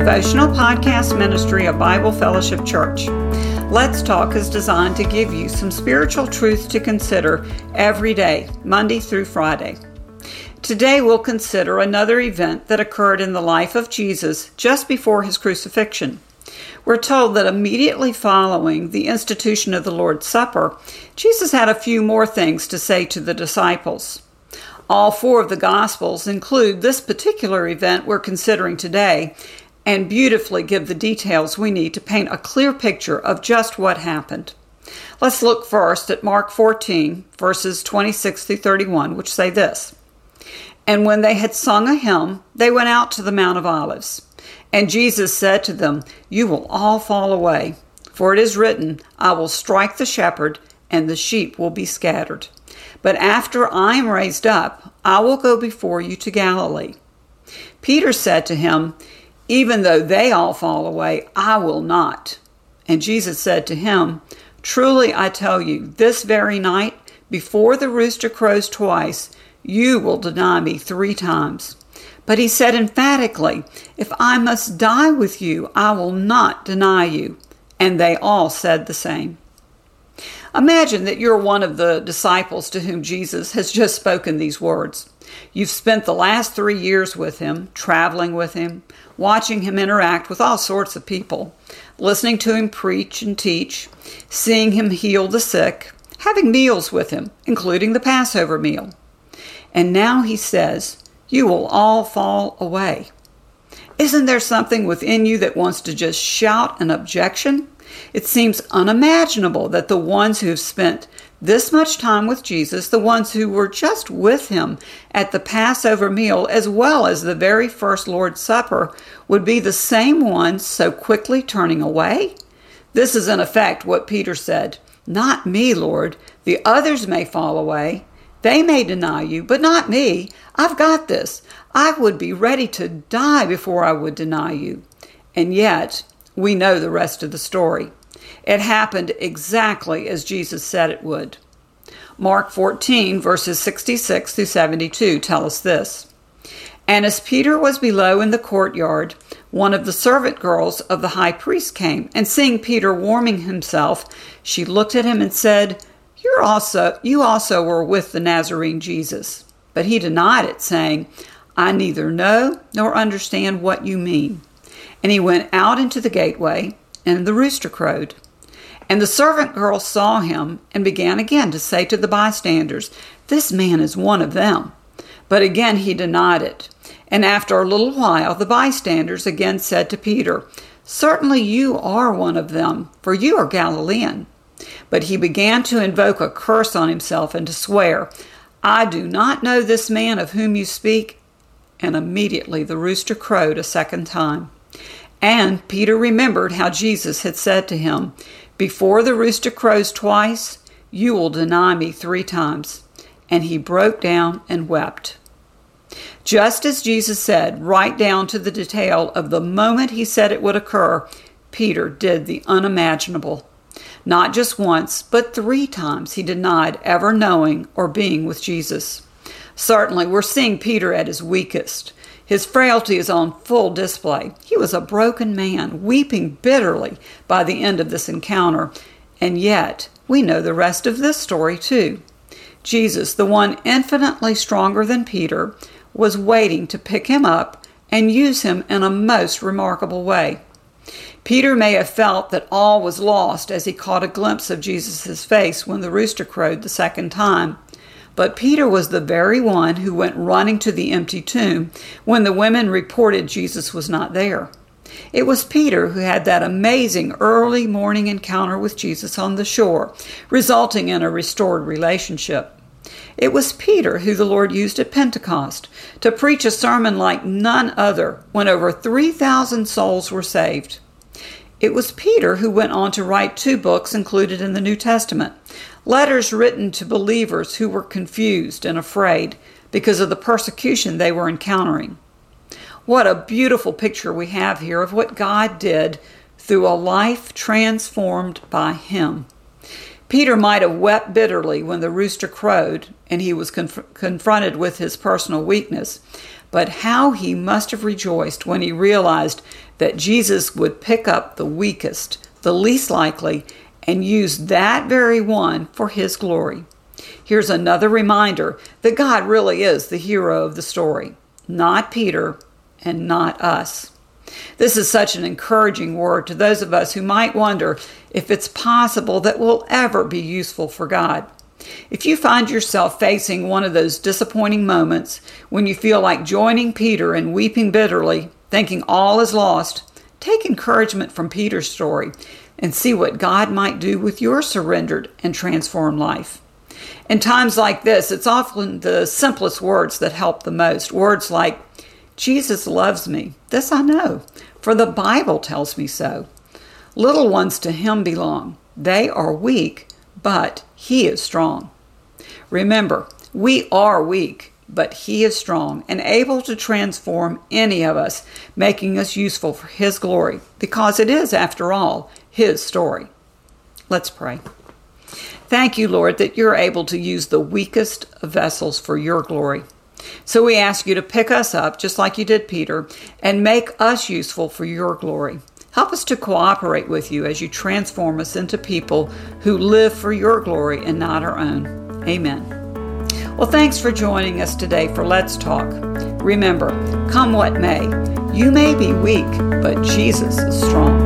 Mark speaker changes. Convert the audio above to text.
Speaker 1: devotional podcast ministry of Bible Fellowship Church. Let's Talk is designed to give you some spiritual truths to consider every day, Monday through Friday. Today we'll consider another event that occurred in the life of Jesus just before his crucifixion. We're told that immediately following the institution of the Lord's Supper, Jesus had a few more things to say to the disciples. All four of the Gospels include this particular event we're considering today and beautifully give the details we need to paint a clear picture of just what happened. Let's look first at Mark 14, verses 26 through 31, which say this And when they had sung a hymn, they went out to the Mount of Olives. And Jesus said to them, You will all fall away, for it is written, I will strike the shepherd, and the sheep will be scattered. But after I am raised up, I will go before you to Galilee. Peter said to him, Even though they all fall away, I will not. And Jesus said to him, Truly I tell you, this very night, before the rooster crows twice, you will deny me three times. But he said emphatically, If I must die with you, I will not deny you. And they all said the same. Imagine that you're one of the disciples to whom Jesus has just spoken these words. You've spent the last three years with him, traveling with him, watching him interact with all sorts of people, listening to him preach and teach, seeing him heal the sick, having meals with him, including the Passover meal. And now he says, You will all fall away. Isn't there something within you that wants to just shout an objection? It seems unimaginable that the ones who have spent this much time with Jesus, the ones who were just with him at the Passover meal as well as the very first Lord's Supper, would be the same ones so quickly turning away? This is in effect what Peter said Not me, Lord. The others may fall away. They may deny you, but not me. I've got this. I would be ready to die before I would deny you. And yet, we know the rest of the story. It happened exactly as Jesus said it would. Mark 14, verses 66 through 72 tell us this. And as Peter was below in the courtyard, one of the servant girls of the high priest came, and seeing Peter warming himself, she looked at him and said, You're also you also were with the Nazarene Jesus. But he denied it, saying, I neither know nor understand what you mean. And he went out into the gateway, and the rooster crowed. And the servant girl saw him, and began again to say to the bystanders, This man is one of them. But again he denied it. And after a little while, the bystanders again said to Peter, Certainly you are one of them, for you are Galilean. But he began to invoke a curse on himself and to swear, I do not know this man of whom you speak. And immediately the rooster crowed a second time. And Peter remembered how Jesus had said to him, Before the rooster crows twice, you will deny me three times. And he broke down and wept. Just as Jesus said, right down to the detail of the moment he said it would occur, Peter did the unimaginable. Not just once, but three times he denied ever knowing or being with Jesus. Certainly, we're seeing Peter at his weakest. His frailty is on full display. He was a broken man, weeping bitterly by the end of this encounter, and yet we know the rest of this story too. Jesus, the one infinitely stronger than Peter, was waiting to pick him up and use him in a most remarkable way. Peter may have felt that all was lost as he caught a glimpse of Jesus' face when the rooster crowed the second time. But Peter was the very one who went running to the empty tomb when the women reported Jesus was not there. It was Peter who had that amazing early morning encounter with Jesus on the shore, resulting in a restored relationship. It was Peter who the Lord used at Pentecost to preach a sermon like none other when over 3,000 souls were saved. It was Peter who went on to write two books included in the New Testament letters written to believers who were confused and afraid because of the persecution they were encountering. What a beautiful picture we have here of what God did through a life transformed by Him. Peter might have wept bitterly when the rooster crowed and he was conf- confronted with his personal weakness, but how he must have rejoiced when he realized that Jesus would pick up the weakest, the least likely, and use that very one for his glory. Here's another reminder that God really is the hero of the story, not Peter and not us. This is such an encouraging word to those of us who might wonder if it's possible that we'll ever be useful for God. If you find yourself facing one of those disappointing moments when you feel like joining Peter and weeping bitterly, thinking all is lost, take encouragement from Peter's story and see what God might do with your surrendered and transformed life. In times like this, it's often the simplest words that help the most. Words like, Jesus loves me. This I know, for the Bible tells me so. Little ones to him belong. They are weak, but he is strong. Remember, we are weak, but he is strong and able to transform any of us, making us useful for his glory, because it is, after all, his story. Let's pray. Thank you, Lord, that you're able to use the weakest vessels for your glory. So we ask you to pick us up, just like you did Peter, and make us useful for your glory. Help us to cooperate with you as you transform us into people who live for your glory and not our own. Amen. Well, thanks for joining us today for Let's Talk. Remember, come what may, you may be weak, but Jesus is strong.